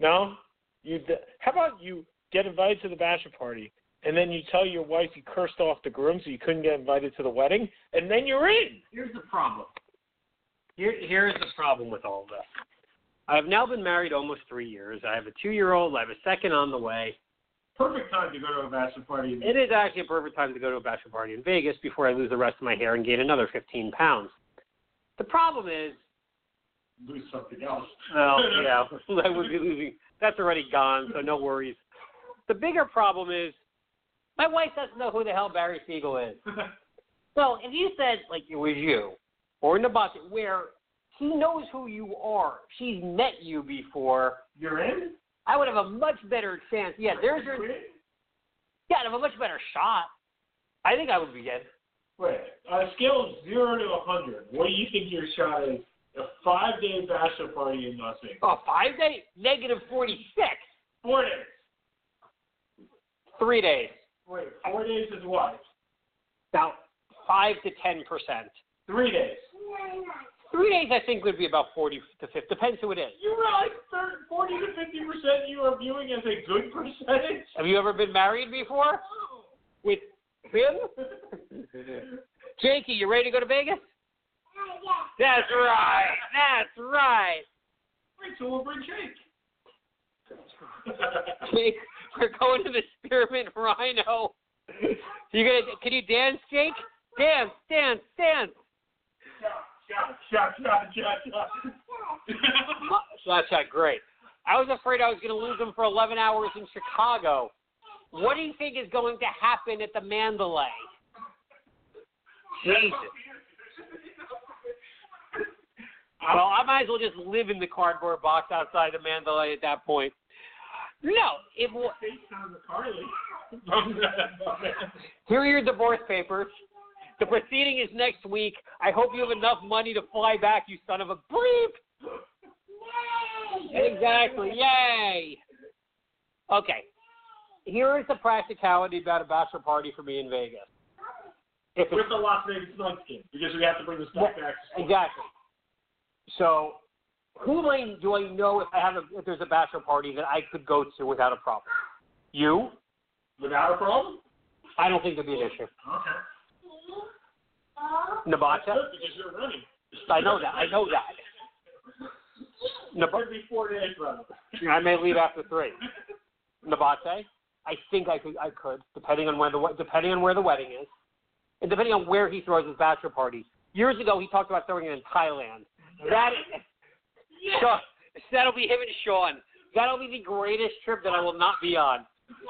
No, you how about you get invited to the bachelor party and then you tell your wife you cursed off the groom so you couldn't get invited to the wedding and then you're in. Here's the problem. Here, here's the problem with all of this. I have now been married almost three years. I have a two-year-old. I have a second on the way. Perfect time to go to a bachelor party. It is actually a perfect time to go to a bachelor party in Vegas before I lose the rest of my hair and gain another 15 pounds. The problem is, lose something else. well, yeah, I would be losing. That's already gone, so no worries. The bigger problem is, my wife doesn't know who the hell Barry Siegel is. Well, if you said like it was you or Nabate, where he knows who you are, she's met you before, You're in? I would have a much better chance. Yeah, there's your. Yeah, I'd have a much better shot. I think I would be good. Wait, on a scale of zero to a hundred, what do you think your shot is? A five day bachelor party in Las Vegas. Oh, five days, negative forty six. Four days. Three days, Wait, four days is what? about five to ten percent. Three days. Three days, I think, would be about forty to fifty. Depends who it is. You realize 30, 40 to 50 percent you are viewing as a good percentage? Have you ever been married before? With him? Jakey, you ready to go to Vegas? That's right. That's right. So we'll bring Jake. Jake, we're going to the Spearmint Rhino. You gonna? Can you dance, Jake? Dance, dance, dance. shot, shot, shot, shot, shot. Shot, shot, great. I was afraid I was going to lose him for 11 hours in Chicago. What do you think is going to happen at the Mandalay? Jesus. Well, I might as well just live in the cardboard box outside the Mandalay at that point. No, it will. FaceTime with Carly. Here are your divorce papers. The proceeding is next week. I hope you have enough money to fly back, you son of a bleep. Exactly. Yay. Okay. Here is the practicality about a bachelor party for me in Vegas. If with the Las Vegas game because we have to bring the stuff back. exactly. So, who do I, do I know if I have a, if there's a bachelor party that I could go to without a problem? You? Without a problem? I don't think there'd be an issue. Okay. Nabata? Because you're running. I know that. I know that. Nab- Could be four days, brother. I may leave after three. Nabate, I think I could. I could, depending on when the depending on where the wedding is, and depending on where he throws his bachelor party. Years ago, he talked about throwing it in Thailand. That Sean, that'll be him and Sean. That'll be the greatest trip that I will not be on.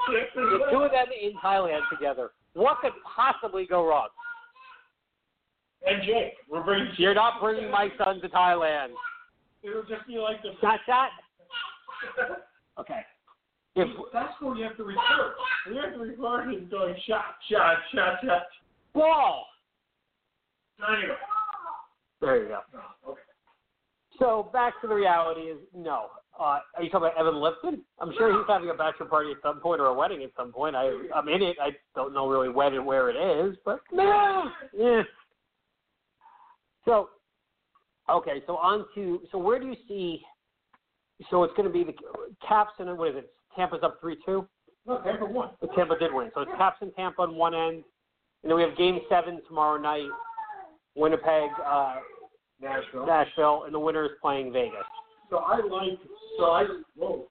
The two of them in Thailand together. What could possibly go wrong? And Jake, we're bringing. You're not bringing my son to Thailand. It'll just be like the. Shot, shot. Okay. If That's where you have to record. We have to record him going shot, shot, shot, shot. ball. Anyway. There you go. So back to the reality is no. Uh, are you talking about Evan Lipton? I'm sure he's having a bachelor party at some point or a wedding at some point. I I'm in it. I don't know really when and where it is, but nah, yeah. So okay, so on to so where do you see? So it's going to be the Caps and what is it? Tampa's up three two. No, Tampa won. But Tampa did win. So it's Caps and Tampa on one end, and then we have Game Seven tomorrow night. Winnipeg, uh, Nashville. Nashville, and the winner is playing Vegas. So I like. So I. Whoa.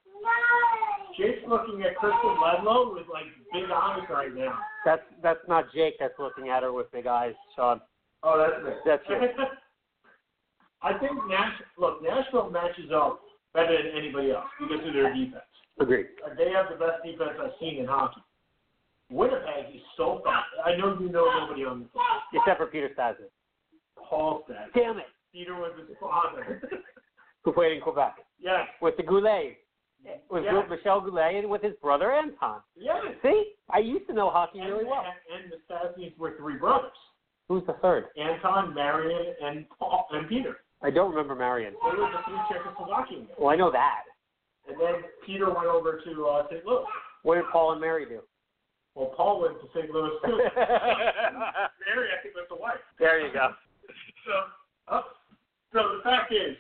Jake's looking at Kristen Ledlow with like big eyes right now. That's that's not Jake that's looking at her with big eyes, Sean. Oh, that's it. That's it. I think Nash. Look, Nashville matches up better than anybody else because of their defense. Agreed. They have the best defense I've seen in hockey. Winnipeg is so fast. I know you know nobody on the team. Except for Peter Stastny. Paul said. Damn it. Peter was his father. Who played in Quebec. yes. With the Goulet. With Yeah. Michel Goulet and with his brother Anton. Yes. See? I used to know hockey And, really well. and, and the Stastnys were three brothers. Who's the third? Anton, Marian, and Paul and Peter. I don't remember Marian. They were the three Czechoslovakian guys. Well, I know that. And then Peter went over to uh, St. Louis. What did Paul and Mary do? Well, Paul went to St. Louis too. Mary, I think, was the wife. there you go. So, uh, so the fact is,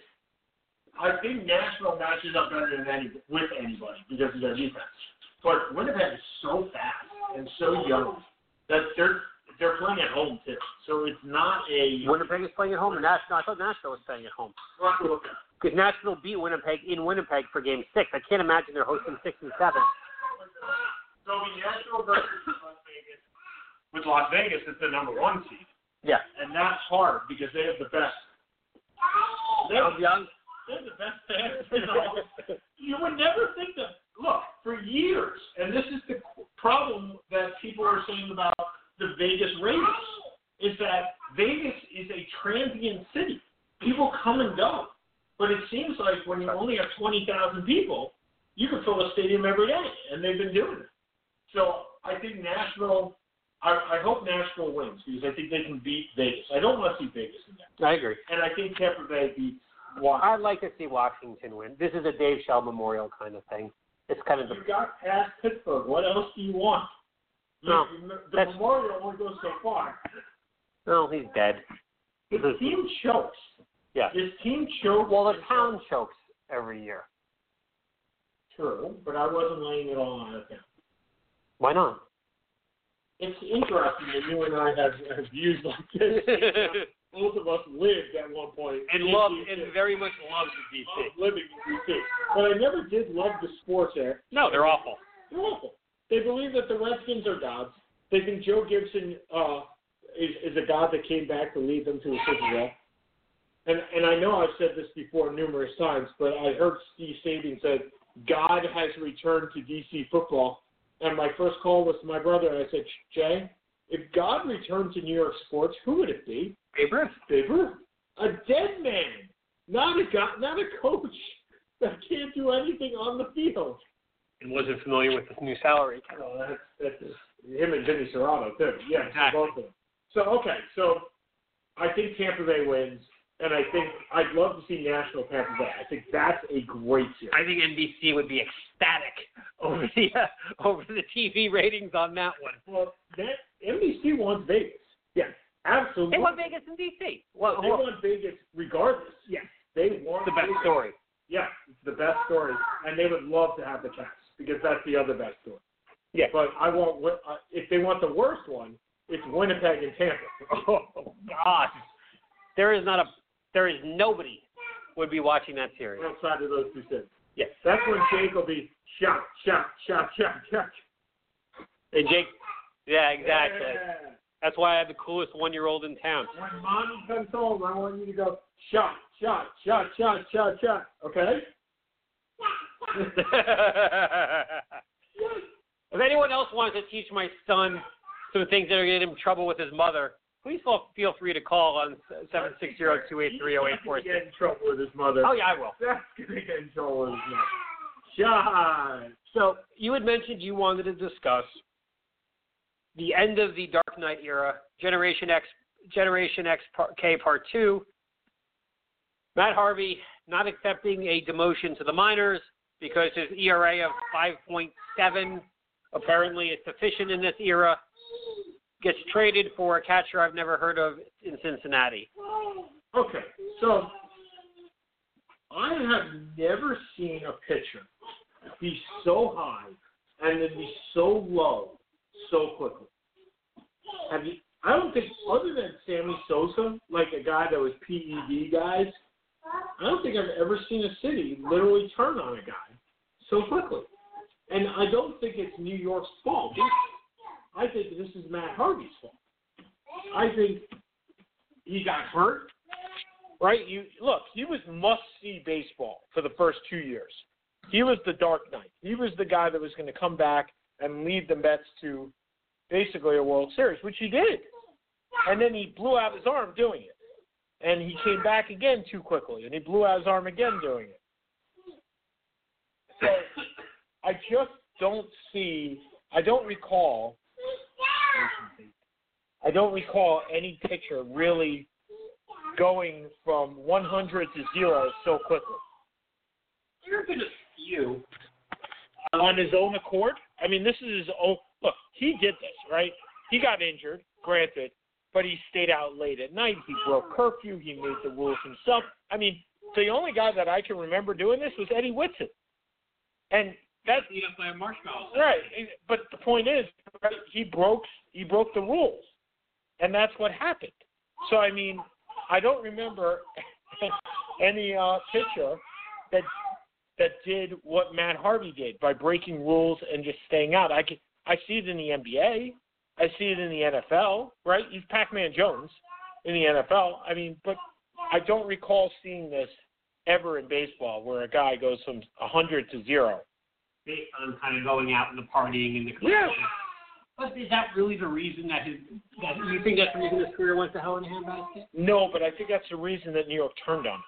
I think Nashville matches up better than any with anybody because of their defense. But Winnipeg is so fast and so young that they're they're playing at home too. So it's not a. Winnipeg is playing at home. and Nashville, I thought Nashville was playing at home. We'll have to look at it. Because Nashville beat Winnipeg in Winnipeg for Game Six. I can't imagine they're hosting six and seven. So it'll be Nashville versus Las Vegas. With Las Vegas, it's the number one seed, Yeah. and that's hard because they have the best. They have, young. they have the best fans. in all. You would never think that. Look, for years, and this is the problem that people are saying about the Vegas Raiders, is that Vegas is a transient city. People come and go. But it seems like when you only have 20,000 people, you can fill a stadium every day, and they've been doing it. So I think Nashville, I, I hope Nashville wins because I think they can beat Vegas. I don't want to see Vegas in that. I agree. And I think Tampa Bay beats Washington. I'd like to see Washington win. This is a Dave Shell Memorial kind of thing. It's kind of the You got past Pittsburgh. What else do you want? No, you- the Memorial only goes so far. no, he's dead. His team chokes. Yeah. His team chokes. Well, the town chokes. chokes every year. True, but I wasn't laying it all on him. Why not? It's interesting that you and I have, have views like this. Both of us lived at one point and in love DC. and very much loves the DC. Loved living in DC. But I never did love the sports there. No, they're awful. They're awful. They believe that the Redskins are gods. They think Joe Gibson uh, is, is a god that came back to lead them to a Super Bowl. And and I know I've said this before numerous times, but I heard Steve Saban said God has returned to DC football. And my first call was to my brother, and I said, Jay, if God returned to New York sports, who would it be? Babe Ruth. Babe Ruth. A dead man, not a god, not a coach that can't do anything on the field. And wasn't familiar with the new salary cap. Oh, that's, that's him and Jimmy Serrano too. Yeah, Exactly. both of them. So okay, so I think Tampa Bay wins, and I think I'd love to see National Tampa Bay. I think that's a great series. I think NBC would be ecstatic over the uh, over the TV ratings on that one. well, that NBC wants Vegas. Yes, absolutely. They want Vegas and DC. Well, They well, want Vegas regardless. Yes, they want the best Vegas. story. Yeah, it's the best story, and they would love to have the Caps because that's the other best story. Yeah. But I want uh, if they want the worst one, it's Winnipeg and Tampa. Oh God, there is not a there is nobody would be watching that series. outside of those two cities. Yes. That's when Jake will be shout, shout, shout, shout, shout. And Jake, yeah, exactly. Yeah. That's why I have the coolest one year old in town. When mommy comes home, I want you to go shot, shot, shot, shot, shot, shot. Okay? if anyone else wants to teach my son some things that are going to get him in trouble with his mother, please feel feel free to call on seven six zero two eight three zero eight four six. Get in trouble with his mother. Oh yeah, I will. That's gonna get in trouble with his mother. Shot. So you had mentioned you wanted to discuss the end of the Dark Knight era, Generation X, Generation X Part, K Part Two. Matt Harvey not accepting a demotion to the minors because his ERA of 5.7 apparently is sufficient in this era. Gets traded for a catcher I've never heard of in Cincinnati. Okay, so I have never seen a pitcher be so high and then be so low so quickly. Have you? I don't think, other than Sammy Sosa, like a guy that was PED guys, I don't think I've ever seen a city literally turn on a guy so quickly. And I don't think it's New York's fault. I think this is Matt Harvey's fault. I think he got hurt. right? You look, he was must see baseball for the first two years. He was the Dark Knight. He was the guy that was going to come back and lead the Mets to basically a World Series, which he did. And then he blew out his arm doing it. And he came back again too quickly, and he blew out his arm again doing it. So I just don't see. I don't recall. I don't recall any pitcher really going from 100 to zero so quickly. There have been a few. Uh, on his own accord. I mean, this is his own. Look, he did this, right? He got injured, granted, but he stayed out late at night. He broke curfew. He made the rules himself. I mean, the only guy that I can remember doing this was Eddie Whitson, and that's by a marshmallow. right. But the point is, right, he broke he broke the rules, and that's what happened. So I mean, I don't remember any uh, pitcher that that did what Matt Harvey did by breaking rules and just staying out. I can I see it in the NBA. I see it in the NFL. Right? He's Pac-Man Jones in the NFL. I mean, but I don't recall seeing this ever in baseball where a guy goes from 100 to zero. Based on kind of going out and the partying and the Yeah. But is that really the reason that his that you think that's the reason his career went to hell in a handbasket? No, but I think that's the reason that New York turned on him.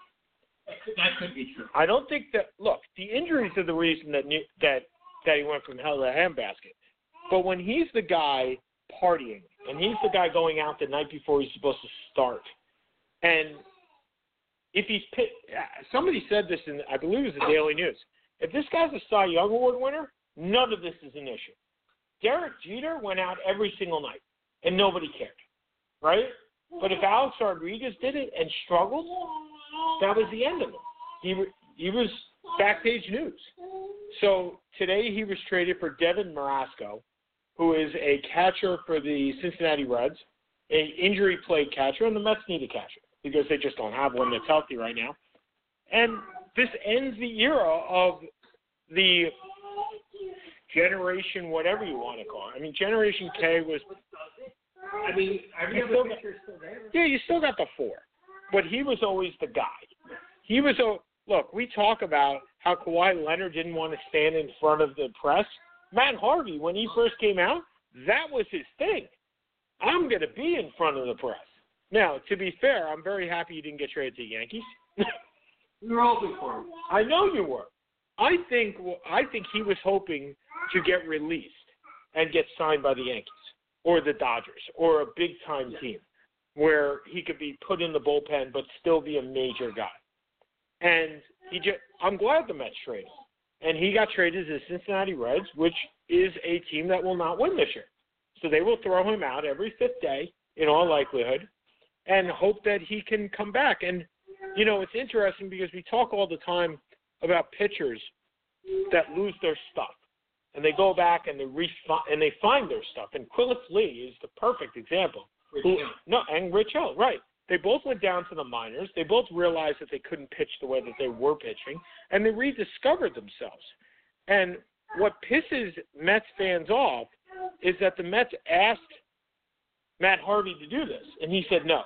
That could, that could be true. I don't think that. Look, the injuries are the reason that New, that that he went from hell to handbasket. But when he's the guy partying and he's the guy going out the night before he's supposed to start, and if he's pit, uh, somebody said this in I believe it was the Daily News. If this guy's a Cy Young Award winner, none of this is an issue. Derek Jeter went out every single night, and nobody cared, right? But if Alex Rodriguez did it and struggled, that was the end of it. He he was backpage news. So today he was traded for Devin Mesoraco, who is a catcher for the Cincinnati Reds, a injury plagued catcher, and the Mets need a catcher because they just don't have one that's healthy right now. And this ends the era of the generation, whatever you want to call it. I mean, Generation K was. I mean, every You other still pitcher still there. Yeah, you still got the four, but he was always the guy. He was a look. We talk about how Kawhi Leonard didn't want to stand in front of the press. Matt Harvey, when he first came out, that was his thing. I'm going to be in front of the press. Now, to be fair, I'm very happy you didn't get traded to the Yankees. We were hoping for him. I know you were. I think I think he was hoping to get released and get signed by the Yankees or the Dodgers or a big time team where he could be put in the bullpen but still be a major guy. And he just I'm glad the Mets traded. And he got traded to the Cincinnati Reds, which is a team that will not win this year. So they will throw him out every fifth day, in all likelihood, and hope that he can come back. And you know, it's interesting because we talk all the time about pitchers that lose their stuff, and they go back and they and they find their stuff. And Quillis Lee is the perfect example. Who, no, and Rich Hill, right? They both went down to the minors. They both realized that they couldn't pitch the way that they were pitching, and they rediscovered themselves. And what pisses Mets fans off is that the Mets asked Matt Harvey to do this, and he said no.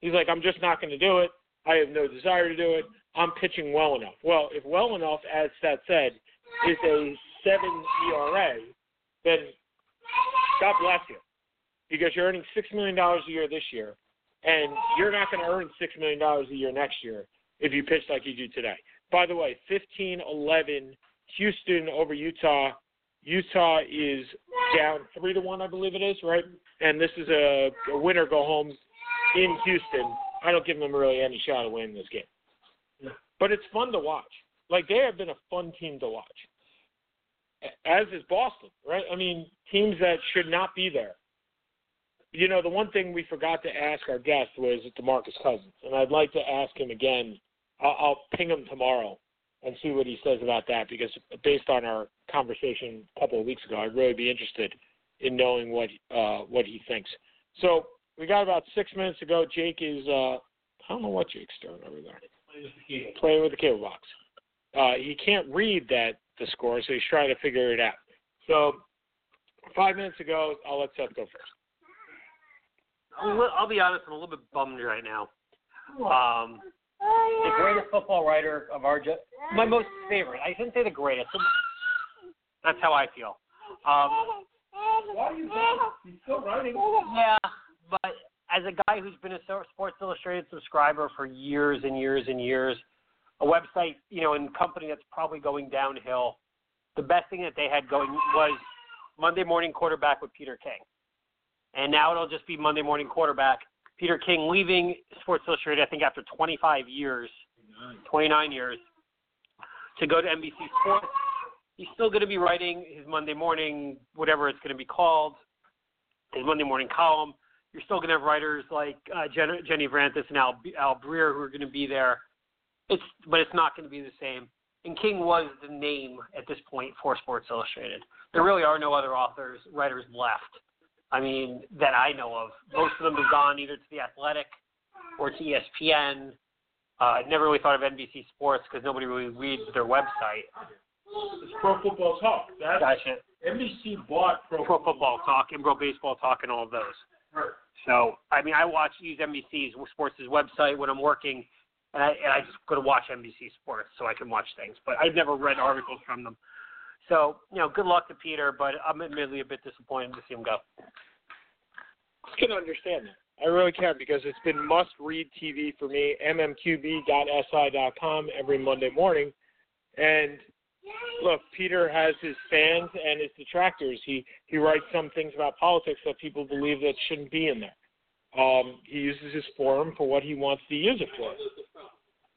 He's like, I'm just not going to do it. I have no desire to do it. I'm pitching well enough. Well, if well enough, as that said, is a seven ERA, then God bless you, because you're earning six million dollars a year this year, and you're not going to earn six million dollars a year next year if you pitch like you do today. By the way, 15-11, Houston over Utah. Utah is down three to one, I believe it is, right? And this is a, a winner go home in Houston. I don't give them really any shot of winning this game. But it's fun to watch. Like they have been a fun team to watch. As is Boston, right? I mean, teams that should not be there. You know, the one thing we forgot to ask our guest was DeMarcus Cousins, and I'd like to ask him again. I'll, I'll ping him tomorrow and see what he says about that because based on our conversation a couple of weeks ago, I'd really be interested in knowing what uh, what he thinks. So we got about six minutes to go. Jake is uh, I don't know what Jake's doing over there. Playing with the cable box. Uh, he can't read that the score, so he's trying to figure it out. So five minutes ago, I'll let Seth go first. I'm li- I'll be honest, I'm a little bit bummed right now. Um, the greatest football writer of our ge- my most favorite. I shouldn't say the greatest. That's how I feel. Um, Why are you He's still writing. yeah, but as a guy who's been a Sports Illustrated subscriber for years and years and years, a website, you know, and company that's probably going downhill, the best thing that they had going was Monday Morning Quarterback with Peter King. And now it'll just be Monday Morning Quarterback. Peter King leaving Sports Illustrated, I think, after 25 years, 29 years, to go to NBC Sports. He's still going to be writing his Monday morning, whatever it's going to be called, his Monday morning column. You're still going to have writers like uh, Jen, Jenny Vrentas and Al, Albert Breer who are going to be there. It's, but it's not going to be the same. And King was the name at this point for Sports Illustrated. There really are no other authors, writers left. I mean, that I know of. Most of them have gone either to the Athletic or to ESPN. Uh, I never really thought of NBC Sports because nobody really reads their website. It's Pro Football Talk. That's Gotcha. NBC bought Pro, Pro Football Talk and Pro Baseball Talk and all of those. Right. So, I mean, I watch use NBC's Sports' website when I'm working, and I, and I just go to watch NBC Sports so I can watch things. But I've never read articles from them. So, you know, good luck to Peter, but I'm admittedly a bit disappointed to see him go. I can understand that. I really can because it's been must-read TV for me. mmqb.si.com every Monday morning, and look, Peter has his fans and his detractors. He he writes some things about politics that people believe that shouldn't be in there. Um, he uses his forum for what he wants to use it for.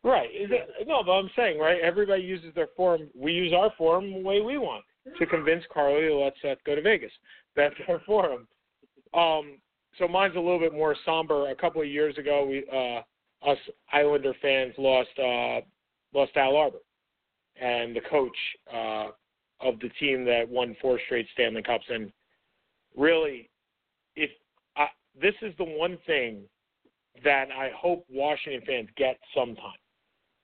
Right. Is it, no, but I'm saying, right, everybody uses their forum. We use our forum the way we want to convince Carly to let Seth go to Vegas. That's our forum. Um, so mine's a little bit more somber. A couple of years ago, we uh, us Islander fans lost uh, lost Al Arbour, and the coach uh, of the team that won four straight Stanley Cups. And really, if I, this is the one thing that I hope Washington fans get sometime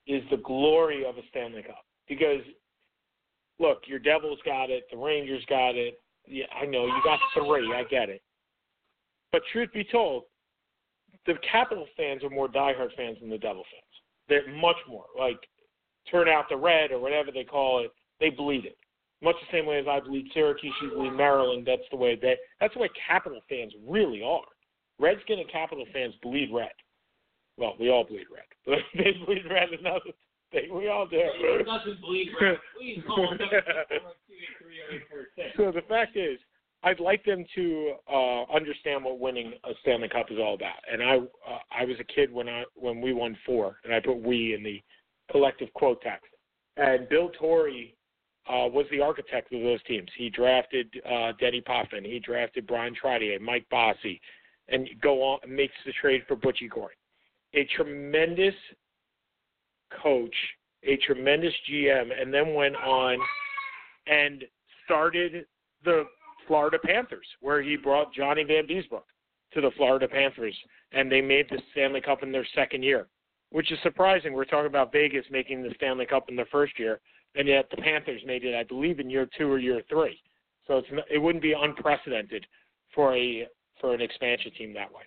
is the glory of a Stanley Cup. Because look, your Devils got it, the Rangers got it. Yeah, I know you got three. I get it. But truth be told, the Capital fans are more diehard fans than the Devil fans. They're much more like turn out the red or whatever they call it. They bleed it much the same way as I bleed Syracuse, you bleed Maryland. That's the way they. That's the way Capital fans really are. Redskin and Capital fans bleed red. Well, we all bleed red, but they bleed red another thing. We all do. It doesn't bleed red. Please call So the fact is, I'd like them to uh, understand what winning a Stanley Cup is all about. And I, uh, I was a kid when I when we won four, and I put "we" in the collective quote text. And Bill Torrey uh, was the architect of those teams. He drafted uh, Denis Potvin. He drafted Bryan Trottier, Mike Bossy, and go on makes the trade for Butchie Goring. A tremendous coach, a tremendous GM, and then went on and started the Florida Panthers, where he brought Johnny Van Vanbiesbrouck to the Florida Panthers, and they made the Stanley Cup in their second year, which is surprising. We're talking about Vegas making the Stanley Cup in their first year, and yet the Panthers made it, I believe, in year two or year three. So it's it wouldn't be unprecedented for a for an expansion team that way.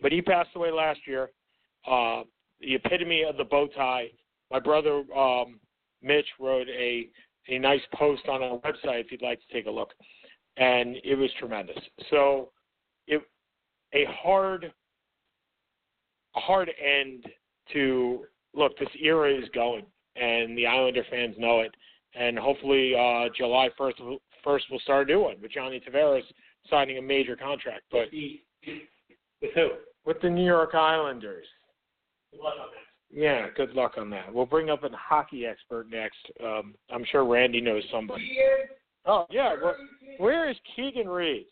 But he passed away last year. Uh, the epitome of the bow tie. My brother um, Mitch wrote a a nice post on our website if you'd like to take a look, and it was tremendous. So it a hard a hard end to look. This era is going, and the Islander fans know it. And hopefully, uh, July first, first we'll start a new one with Johnny Tavares signing a major contract. But With who? with the New York Islanders, Good luck on that. yeah, good luck on that. We'll bring up a hockey expert next. Um, I'm sure Randy knows somebody. Oh yeah, well, where is Keegan Reed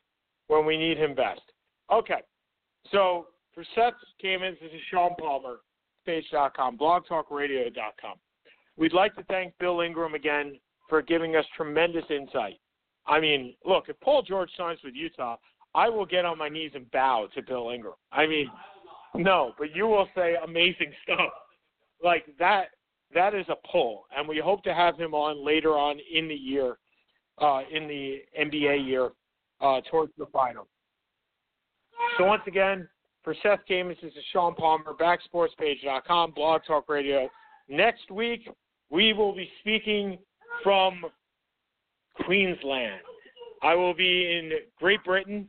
when we need him best? Okay, so for Seth Kamens, this is Sean Palmer, page.com, blogtalkradio.com. We'd like to thank Bill Ingram again for giving us tremendous insight. I mean, look, if Paul George signs with Utah, I will get on my knees and bow to Bill Ingram. I mean, no, but you will say amazing stuff. Like that that is a pull. And we hope to have him on later on in the year, uh, in the NBA year, uh, towards the final. So once again, for Seth Kamens, this is Sean Palmer, backsportspage.com, Blog Talk Radio. Next week, we will be speaking from Queensland. I will be in Great Britain,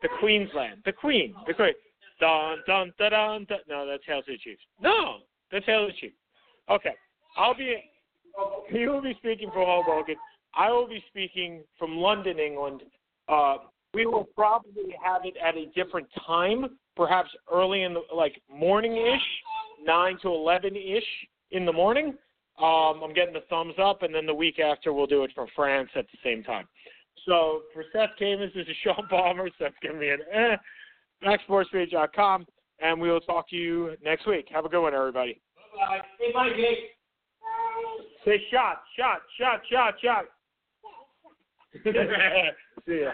the Queensland, the Queen, the Queen. Dun dun dun dun. dun. No, that's Hail to Chiefs. No, that's Hail to Chiefs. Okay, I'll be. You will be speaking from Hoboken. I will be speaking from London, England. Uh, we will probably have it at a different time, perhaps early in the like morning-ish, nine to eleven-ish in the morning. Um, I'm getting the thumbs up, and then the week after we'll do it from France at the same time. So for Seth Kamens, this is Sean Palmer. Seth's giving me an eh. BackSportsPage.com, and we will talk to you next week. Have a good one, everybody. Bye. Hey, bye, Jake. Say shot, shot, shot, shot, shot. See ya.